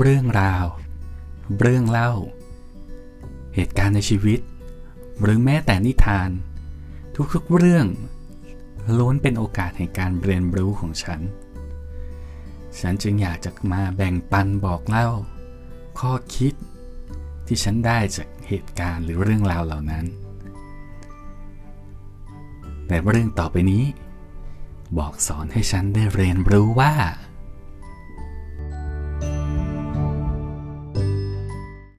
เรื่องราว เรื่องเล่า เหตุการณ์ในชีวิต หรือแม้แต่นิทาน ทุกๆเรื่องล้วนเป็นโอกาสแห่งการเรียนรู้ของฉัน ฉันจึงอยากจะมาแบ่งปันบอกเล่า ข้อคิดที่ฉันได้จากเหตุการณ์หรือเรื่องราวเหล่านั้น แต่เรื่องต่อไปนี้ บอกสอนให้ฉันได้เรียนรู้ว่า